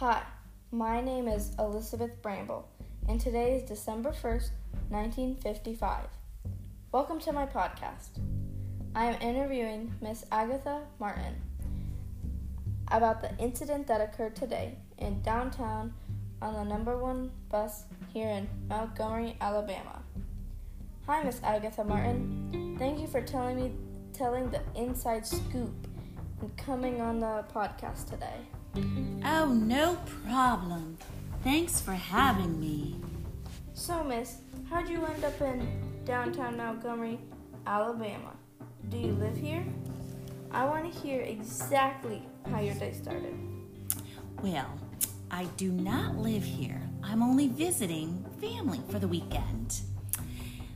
Hi, my name is Elizabeth Bramble, and today is December 1st, 1955. Welcome to my podcast. I am interviewing Miss Agatha Martin about the incident that occurred today in downtown on the number one bus here in Montgomery, Alabama. Hi, Miss Agatha Martin. Thank you for telling me telling the inside scoop and coming on the podcast today. Oh, no problem. Thanks for having me. So, Miss, how'd you end up in downtown Montgomery, Alabama? Do you live here? I want to hear exactly how your day started. Well, I do not live here. I'm only visiting family for the weekend.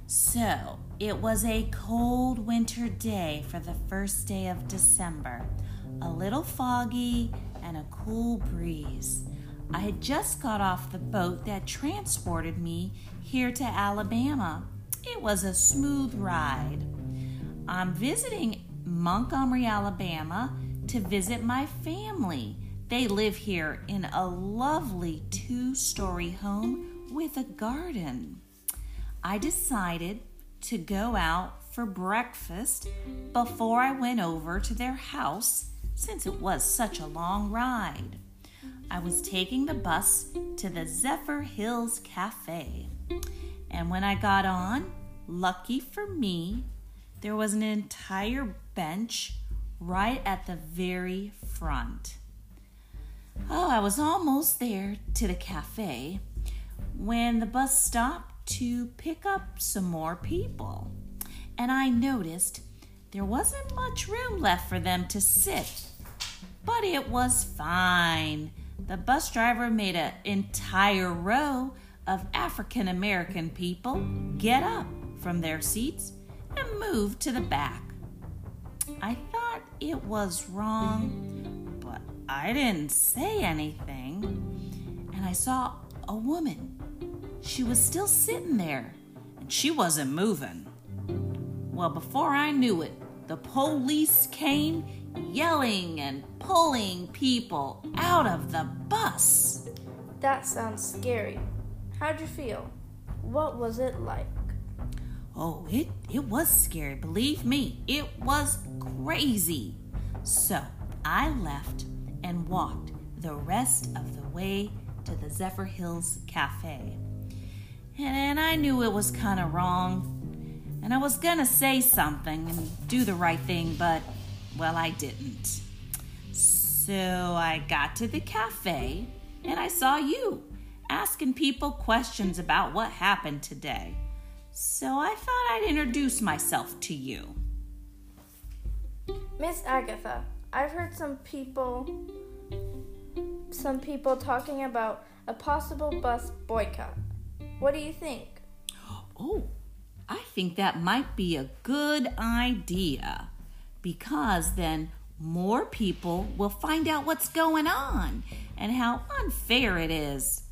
So, it was a cold winter day for the first day of December. A little foggy and a cool breeze. I had just got off the boat that transported me here to Alabama. It was a smooth ride. I'm visiting Montgomery, Alabama to visit my family. They live here in a lovely two story home with a garden. I decided to go out for breakfast before I went over to their house since it was such a long ride. I was taking the bus to the Zephyr Hills Cafe. And when I got on, lucky for me, there was an entire bench right at the very front. Oh, I was almost there to the cafe when the bus stopped to pick up some more people. And I noticed there wasn't much room left for them to sit. But it was fine. The bus driver made an entire row of African American people get up from their seats and move to the back. I thought it was wrong, but I didn't say anything. And I saw a woman. She was still sitting there, and she wasn't moving. Well, before I knew it, the police came yelling and pulling people out of the bus. That sounds scary. How'd you feel? What was it like? Oh, it, it was scary. Believe me, it was crazy. So I left and walked the rest of the way to the Zephyr Hills Cafe. And I knew it was kind of wrong. And I was gonna say something and do the right thing, but, well, I didn't. So I got to the cafe and I saw you asking people questions about what happened today. So I thought I'd introduce myself to you. Miss Agatha, I've heard some people some people talking about a possible bus boycott. What do you think? Oh, I think that might be a good idea because then more people will find out what's going on and how unfair it is.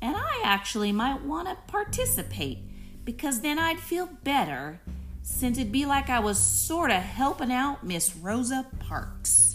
And I actually might want to participate because then I'd feel better since it'd be like I was sort of helping out Miss Rosa Parks.